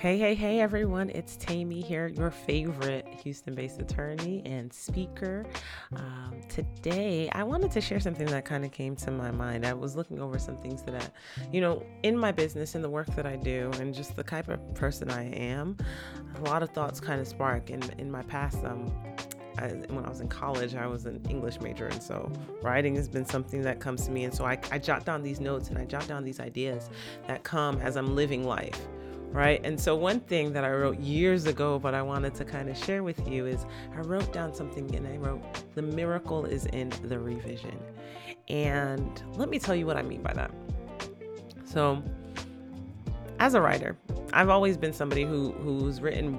Hey, hey, hey, everyone. It's Temi here, your favorite Houston based attorney and speaker. Um, today, I wanted to share something that kind of came to my mind. I was looking over some things that, I, you know, in my business, in the work that I do, and just the type of person I am, a lot of thoughts kind of spark. In, in my past, um, I, when I was in college, I was an English major, and so writing has been something that comes to me. And so I, I jot down these notes and I jot down these ideas that come as I'm living life right? And so, one thing that I wrote years ago, but I wanted to kind of share with you is I wrote down something and I wrote, The miracle is in the revision. And let me tell you what I mean by that. So, as a writer, I've always been somebody who who's written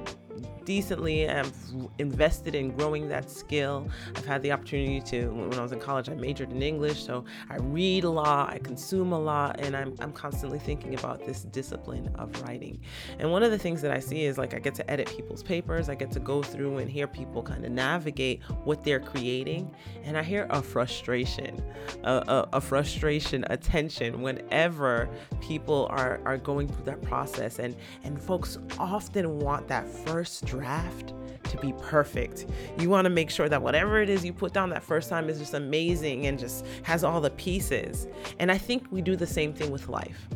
decently. I've invested in growing that skill. I've had the opportunity to, when I was in college, I majored in English. So I read a lot, I consume a lot, and I'm, I'm constantly thinking about this discipline of writing. And one of the things that I see is like I get to edit people's papers, I get to go through and hear people kind of navigate what they're creating. And I hear a frustration, a, a, a frustration, a tension whenever people are, are going through that process. And, and folks often want that first draft to be perfect. You want to make sure that whatever it is you put down that first time is just amazing and just has all the pieces. And I think we do the same thing with life,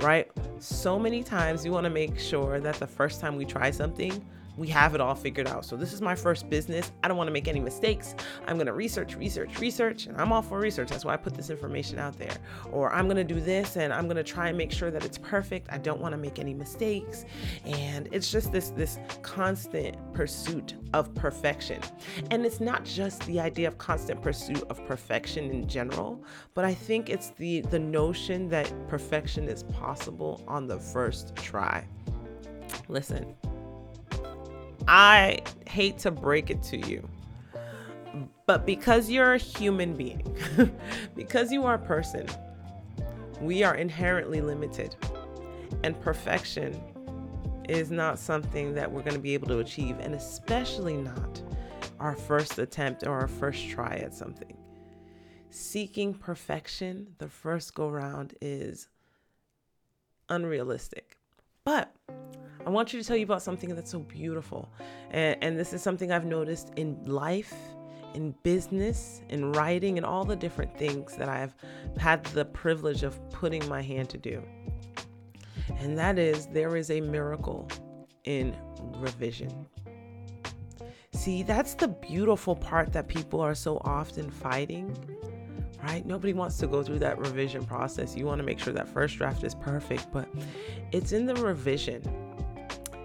right? So many times you want to make sure that the first time we try something, we have it all figured out. So this is my first business. I don't want to make any mistakes. I'm going to research, research, research, and I'm all for research. That's why I put this information out there. Or I'm going to do this and I'm going to try and make sure that it's perfect. I don't want to make any mistakes. And it's just this this constant pursuit of perfection. And it's not just the idea of constant pursuit of perfection in general, but I think it's the the notion that perfection is possible on the first try. Listen, I hate to break it to you, but because you're a human being, because you are a person, we are inherently limited. And perfection is not something that we're going to be able to achieve, and especially not our first attempt or our first try at something. Seeking perfection the first go round is unrealistic. But I want you to tell you about something that's so beautiful. And, and this is something I've noticed in life, in business, in writing, and all the different things that I've had the privilege of putting my hand to do. And that is there is a miracle in revision. See, that's the beautiful part that people are so often fighting right? Nobody wants to go through that revision process. You want to make sure that first draft is perfect, but it's in the revision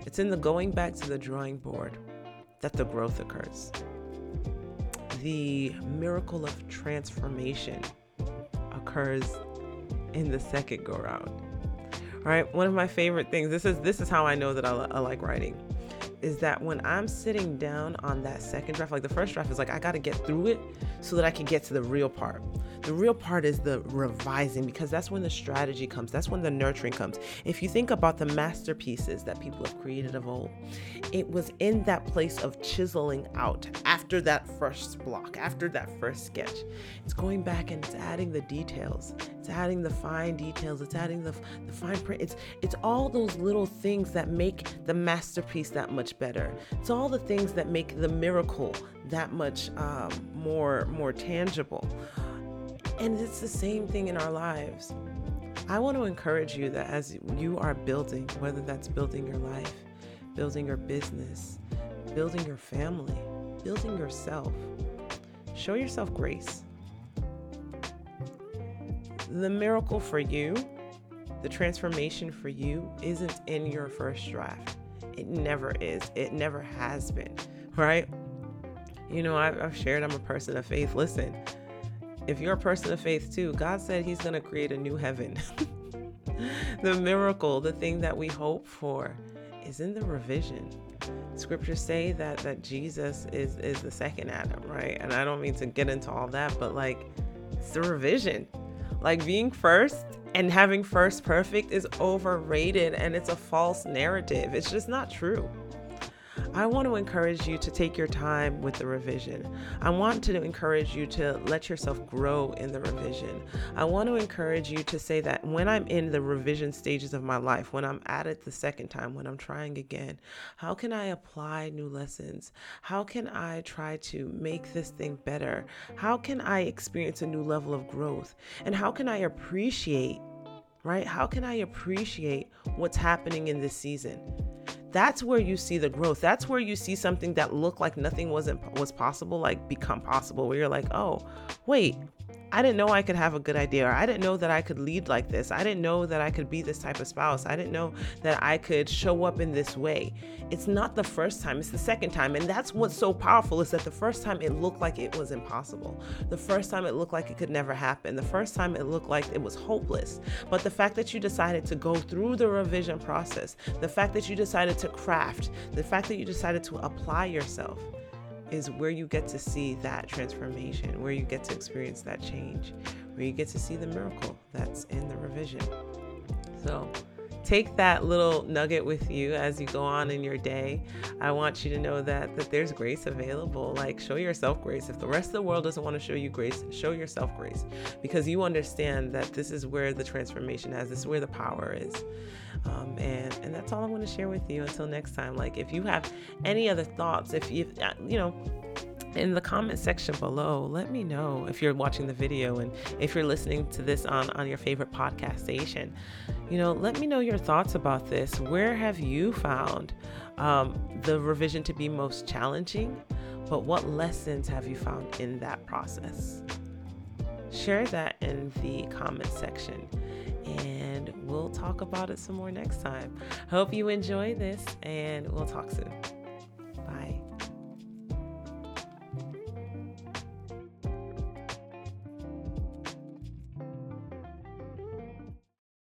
it's in the going back to the drawing board that the growth occurs. The miracle of transformation occurs in the second go round. All right, one of my favorite things. This is this is how I know that I, I like writing is that when I'm sitting down on that second draft, like the first draft is like, I got to get through it so that I can get to the real part. The real part is the revising because that's when the strategy comes, that's when the nurturing comes. If you think about the masterpieces that people have created of old, it was in that place of chiseling out after that first block, after that first sketch. It's going back and it's adding the details, it's adding the fine details, it's adding the, the fine print. It's, it's all those little things that make the masterpiece that much better. It's all the things that make the miracle that much um, more more tangible. And it's the same thing in our lives. I want to encourage you that as you are building, whether that's building your life, building your business, building your family, building yourself, show yourself grace. The miracle for you, the transformation for you, isn't in your first draft. It never is. It never has been, right? You know, I've, shared I'm a person of faith. Listen, if you're a person of faith too, God said He's going to create a new heaven. the miracle, the thing that we hope for, is in the revision. Scriptures say that that Jesus is is the second Adam, right? And I don't mean to get into all that, but like it's the revision. Like being first and having first perfect is overrated and it's a false narrative. It's just not true. I want to encourage you to take your time with the revision. I want to encourage you to let yourself grow in the revision. I want to encourage you to say that when I'm in the revision stages of my life, when I'm at it the second time, when I'm trying again, how can I apply new lessons? How can I try to make this thing better? How can I experience a new level of growth? And how can I appreciate, right? How can I appreciate what's happening in this season? That's where you see the growth. That's where you see something that looked like nothing wasn't was possible like become possible where you're like oh wait I didn't know I could have a good idea, or I didn't know that I could lead like this. I didn't know that I could be this type of spouse. I didn't know that I could show up in this way. It's not the first time, it's the second time. And that's what's so powerful is that the first time it looked like it was impossible. The first time it looked like it could never happen. The first time it looked like it was hopeless. But the fact that you decided to go through the revision process, the fact that you decided to craft, the fact that you decided to apply yourself, is where you get to see that transformation, where you get to experience that change, where you get to see the miracle that's in the revision. So, take that little nugget with you as you go on in your day. I want you to know that that there's grace available. Like show yourself grace. If the rest of the world doesn't want to show you grace, show yourself grace because you understand that this is where the transformation is. This is where the power is. Um, and and that's all I want to share with you. Until next time. Like if you have any other thoughts, if you uh, you know in the comment section below let me know if you're watching the video and if you're listening to this on on your favorite podcast station you know let me know your thoughts about this where have you found um, the revision to be most challenging but what lessons have you found in that process share that in the comment section and we'll talk about it some more next time. Hope you enjoy this and we'll talk soon